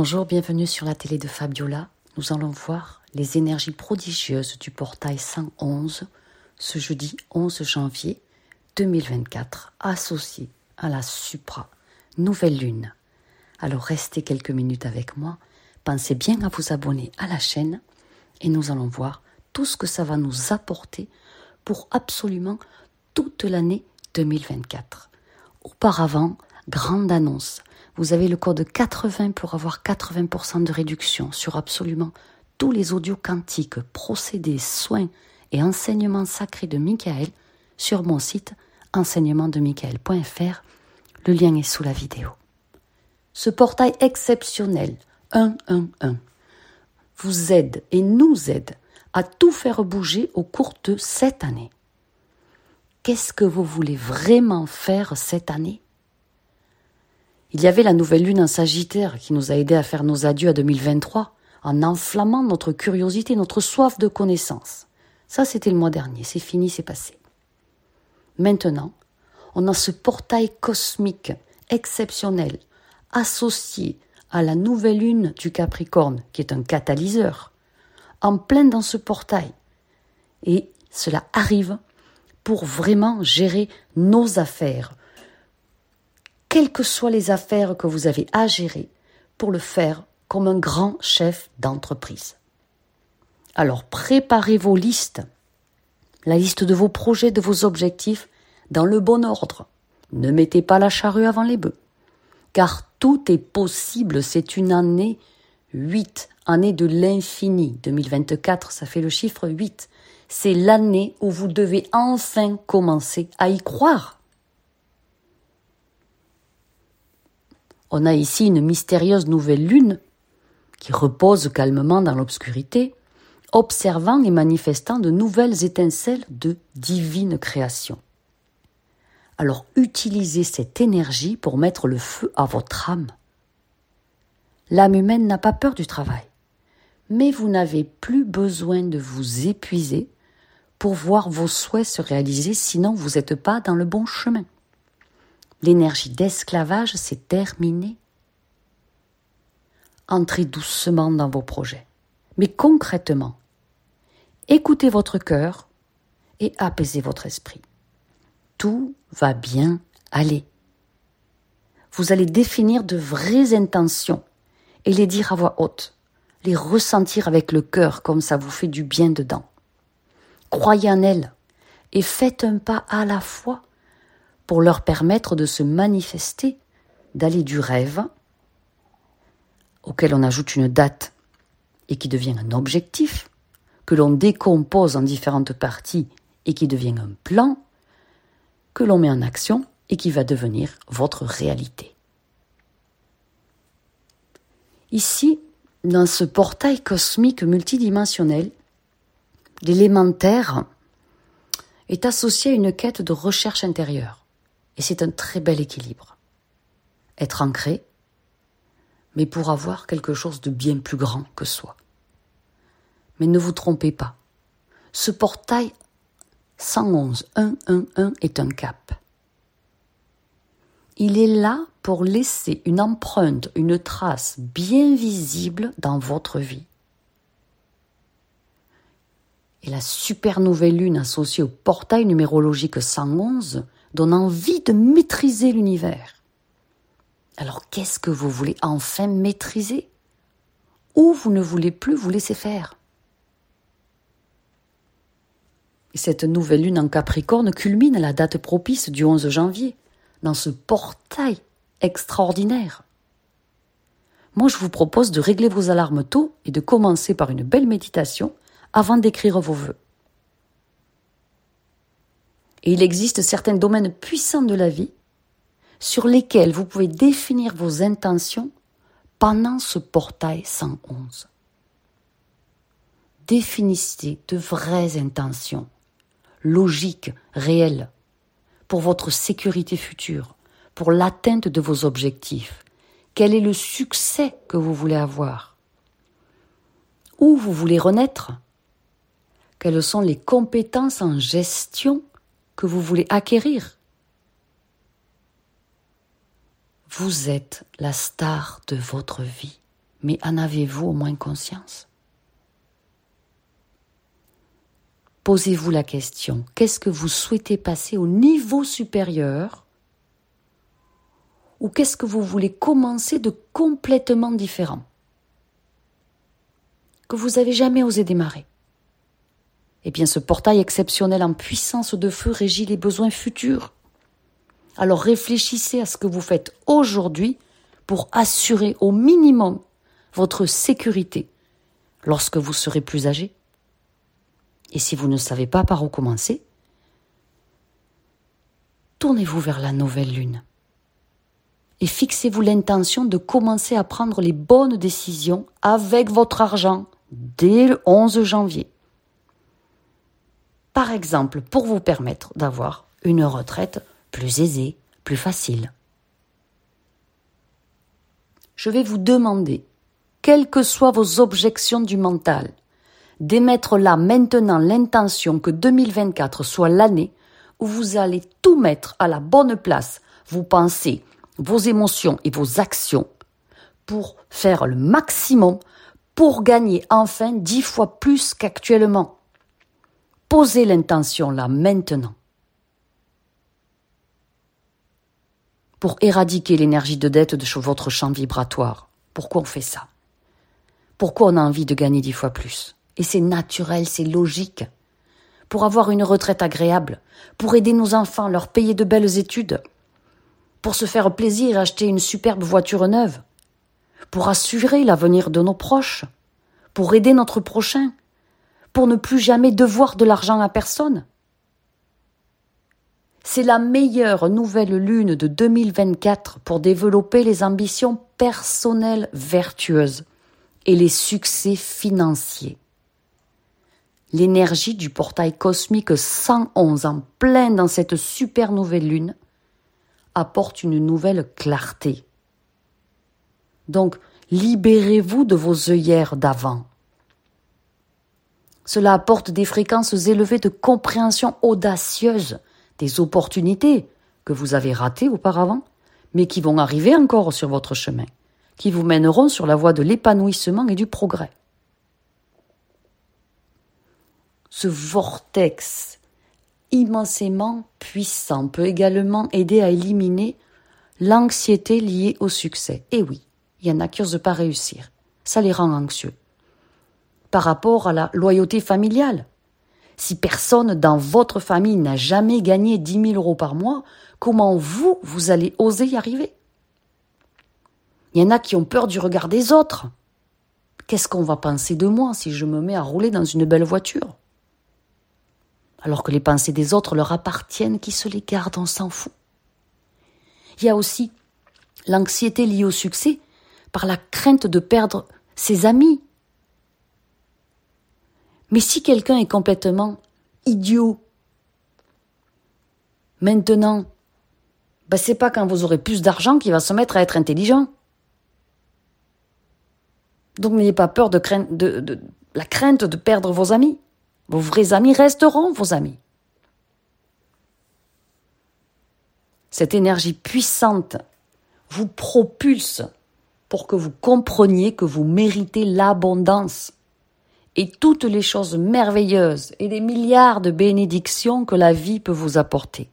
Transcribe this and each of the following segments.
Bonjour, bienvenue sur la télé de Fabiola. Nous allons voir les énergies prodigieuses du portail 111 ce jeudi 11 janvier 2024 associé à la supra nouvelle lune. Alors restez quelques minutes avec moi, pensez bien à vous abonner à la chaîne et nous allons voir tout ce que ça va nous apporter pour absolument toute l'année 2024. Auparavant, grande annonce, vous avez le code 80 pour avoir 80% de réduction sur absolument tous les audios quantiques, procédés, soins et enseignements sacrés de Michael sur mon site enseignementdemichael.fr. Le lien est sous la vidéo. Ce portail exceptionnel 111 vous aide et nous aide à tout faire bouger au cours de cette année. Qu'est-ce que vous voulez vraiment faire cette année? Il y avait la nouvelle lune en Sagittaire qui nous a aidé à faire nos adieux à 2023 en enflammant notre curiosité, notre soif de connaissance. Ça, c'était le mois dernier. C'est fini, c'est passé. Maintenant, on a ce portail cosmique exceptionnel associé à la nouvelle lune du Capricorne, qui est un catalyseur, en plein dans ce portail. Et cela arrive pour vraiment gérer nos affaires, quelles que soient les affaires que vous avez à gérer, pour le faire comme un grand chef d'entreprise. Alors préparez vos listes, la liste de vos projets, de vos objectifs, dans le bon ordre. Ne mettez pas la charrue avant les bœufs. Car tout est possible, c'est une année 8, année de l'infini. 2024, ça fait le chiffre 8. C'est l'année où vous devez enfin commencer à y croire. On a ici une mystérieuse nouvelle lune qui repose calmement dans l'obscurité, observant et manifestant de nouvelles étincelles de divine création. Alors utilisez cette énergie pour mettre le feu à votre âme. L'âme humaine n'a pas peur du travail, mais vous n'avez plus besoin de vous épuiser pour voir vos souhaits se réaliser, sinon vous n'êtes pas dans le bon chemin. L'énergie d'esclavage s'est terminée. Entrez doucement dans vos projets, mais concrètement, écoutez votre cœur et apaisez votre esprit. Tout va bien aller. Vous allez définir de vraies intentions et les dire à voix haute, les ressentir avec le cœur comme ça vous fait du bien dedans. Croyez en elles et faites un pas à la fois pour leur permettre de se manifester, d'aller du rêve, auquel on ajoute une date et qui devient un objectif, que l'on décompose en différentes parties et qui devient un plan, que l'on met en action et qui va devenir votre réalité. Ici, dans ce portail cosmique multidimensionnel, l'élémentaire est associé à une quête de recherche intérieure. Et c'est un très bel équilibre. Être ancré, mais pour avoir quelque chose de bien plus grand que soi. Mais ne vous trompez pas. Ce portail 111 111 est un cap. Il est là pour laisser une empreinte, une trace bien visible dans votre vie. Et la super nouvelle lune associée au portail numérologique 111 donne envie de maîtriser l'univers. Alors qu'est-ce que vous voulez enfin maîtriser? Ou vous ne voulez plus vous laisser faire? Et cette nouvelle lune en Capricorne culmine à la date propice du 11 janvier, dans ce portail extraordinaire. Moi, je vous propose de régler vos alarmes tôt et de commencer par une belle méditation avant d'écrire vos vœux. Et il existe certains domaines puissants de la vie sur lesquels vous pouvez définir vos intentions pendant ce portail 111. Définissez de vraies intentions, logiques, réelles, pour votre sécurité future, pour l'atteinte de vos objectifs. Quel est le succès que vous voulez avoir? Où vous voulez renaître? Quelles sont les compétences en gestion que vous voulez acquérir. Vous êtes la star de votre vie. Mais en avez-vous au moins conscience? Posez-vous la question, qu'est-ce que vous souhaitez passer au niveau supérieur? Ou qu'est-ce que vous voulez commencer de complètement différent? Que vous avez jamais osé démarrer? Eh bien, ce portail exceptionnel en puissance de feu régit les besoins futurs. Alors réfléchissez à ce que vous faites aujourd'hui pour assurer au minimum votre sécurité lorsque vous serez plus âgé. Et si vous ne savez pas par où commencer, tournez-vous vers la nouvelle lune et fixez-vous l'intention de commencer à prendre les bonnes décisions avec votre argent dès le 11 janvier. Par exemple, pour vous permettre d'avoir une retraite plus aisée, plus facile. Je vais vous demander, quelles que soient vos objections du mental, d'émettre là maintenant l'intention que 2024 soit l'année où vous allez tout mettre à la bonne place, vos pensées, vos émotions et vos actions, pour faire le maximum pour gagner enfin dix fois plus qu'actuellement. Posez l'intention là maintenant. Pour éradiquer l'énergie de dette de votre champ vibratoire. Pourquoi on fait ça? Pourquoi on a envie de gagner dix fois plus? Et c'est naturel, c'est logique. Pour avoir une retraite agréable, pour aider nos enfants, leur payer de belles études, pour se faire plaisir et acheter une superbe voiture neuve, pour assurer l'avenir de nos proches, pour aider notre prochain, pour ne plus jamais devoir de l'argent à personne. C'est la meilleure nouvelle lune de 2024 pour développer les ambitions personnelles vertueuses et les succès financiers. L'énergie du portail cosmique 111 en plein dans cette super nouvelle lune apporte une nouvelle clarté. Donc, libérez-vous de vos œillères d'avant. Cela apporte des fréquences élevées de compréhension audacieuse des opportunités que vous avez ratées auparavant, mais qui vont arriver encore sur votre chemin, qui vous mèneront sur la voie de l'épanouissement et du progrès. Ce vortex immensément puissant peut également aider à éliminer l'anxiété liée au succès. Et oui, il y en a qui n'osent pas réussir. Ça les rend anxieux. Par rapport à la loyauté familiale. Si personne dans votre famille n'a jamais gagné 10 000 euros par mois, comment vous, vous allez oser y arriver? Il y en a qui ont peur du regard des autres. Qu'est-ce qu'on va penser de moi si je me mets à rouler dans une belle voiture? Alors que les pensées des autres leur appartiennent, qui se les gardent, on s'en fout. Il y a aussi l'anxiété liée au succès par la crainte de perdre ses amis. Mais si quelqu'un est complètement idiot, maintenant, ben c'est pas quand vous aurez plus d'argent qu'il va se mettre à être intelligent. Donc n'ayez pas peur de, de, de la crainte de perdre vos amis. Vos vrais amis resteront vos amis. Cette énergie puissante vous propulse pour que vous compreniez que vous méritez l'abondance et toutes les choses merveilleuses et les milliards de bénédictions que la vie peut vous apporter.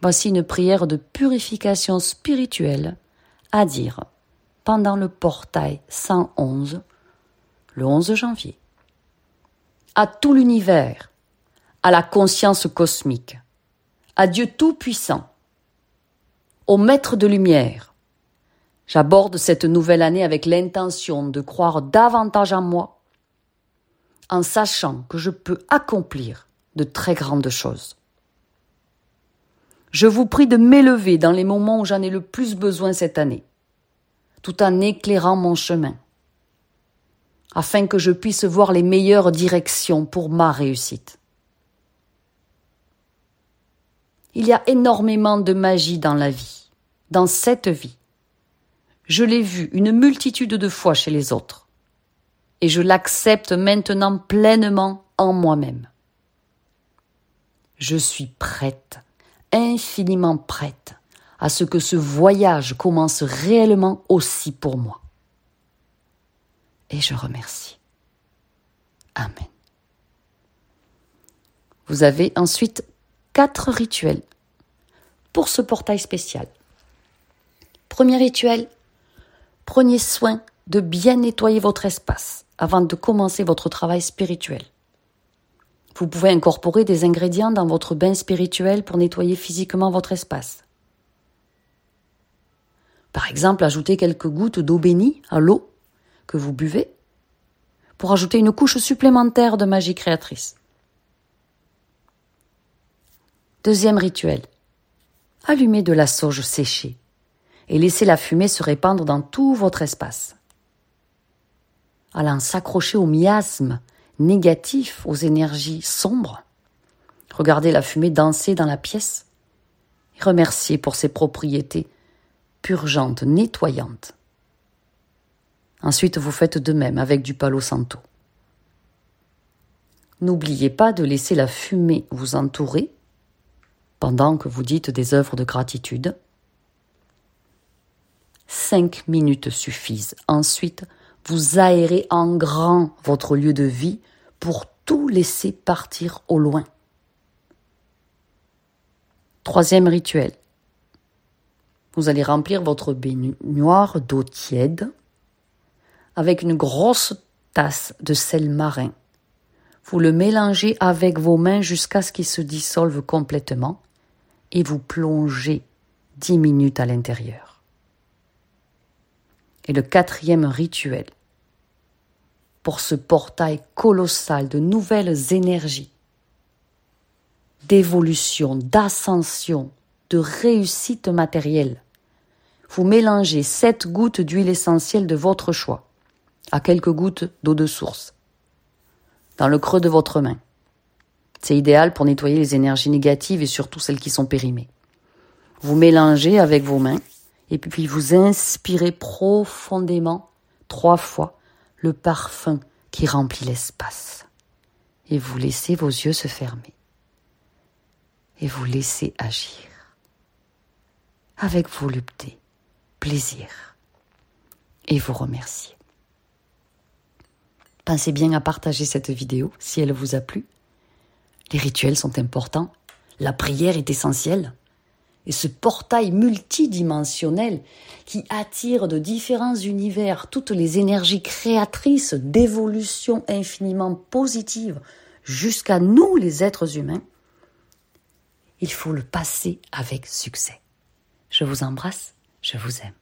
Voici une prière de purification spirituelle à dire pendant le portail 111 le 11 janvier à tout l'univers, à la conscience cosmique, à Dieu Tout-Puissant, au Maître de lumière. J'aborde cette nouvelle année avec l'intention de croire davantage en moi, en sachant que je peux accomplir de très grandes choses. Je vous prie de m'élever dans les moments où j'en ai le plus besoin cette année, tout en éclairant mon chemin afin que je puisse voir les meilleures directions pour ma réussite. Il y a énormément de magie dans la vie, dans cette vie. Je l'ai vu une multitude de fois chez les autres, et je l'accepte maintenant pleinement en moi-même. Je suis prête, infiniment prête, à ce que ce voyage commence réellement aussi pour moi. Et je remercie. Amen. Vous avez ensuite quatre rituels pour ce portail spécial. Premier rituel, prenez soin de bien nettoyer votre espace avant de commencer votre travail spirituel. Vous pouvez incorporer des ingrédients dans votre bain spirituel pour nettoyer physiquement votre espace. Par exemple, ajouter quelques gouttes d'eau bénie à l'eau que vous buvez pour ajouter une couche supplémentaire de magie créatrice. Deuxième rituel. Allumez de la sauge séchée et laissez la fumée se répandre dans tout votre espace. Allant s'accrocher aux miasmes négatifs, aux énergies sombres, regardez la fumée danser dans la pièce et remerciez pour ses propriétés purgeantes, nettoyantes. Ensuite, vous faites de même avec du palo santo. N'oubliez pas de laisser la fumée vous entourer pendant que vous dites des œuvres de gratitude. Cinq minutes suffisent. Ensuite, vous aérez en grand votre lieu de vie pour tout laisser partir au loin. Troisième rituel. Vous allez remplir votre baignoire d'eau tiède avec une grosse tasse de sel marin. Vous le mélangez avec vos mains jusqu'à ce qu'il se dissolve complètement et vous plongez dix minutes à l'intérieur. Et le quatrième rituel, pour ce portail colossal de nouvelles énergies, d'évolution, d'ascension, de réussite matérielle, vous mélangez sept gouttes d'huile essentielle de votre choix à quelques gouttes d'eau de source dans le creux de votre main. C'est idéal pour nettoyer les énergies négatives et surtout celles qui sont périmées. Vous mélangez avec vos mains et puis vous inspirez profondément trois fois le parfum qui remplit l'espace. Et vous laissez vos yeux se fermer. Et vous laissez agir. Avec volupté, plaisir. Et vous remerciez. Pensez bien à partager cette vidéo si elle vous a plu les rituels sont importants. La prière est essentielle. Et ce portail multidimensionnel qui attire de différents univers toutes les énergies créatrices d'évolution infiniment positive jusqu'à nous les êtres humains, il faut le passer avec succès. Je vous embrasse, je vous aime.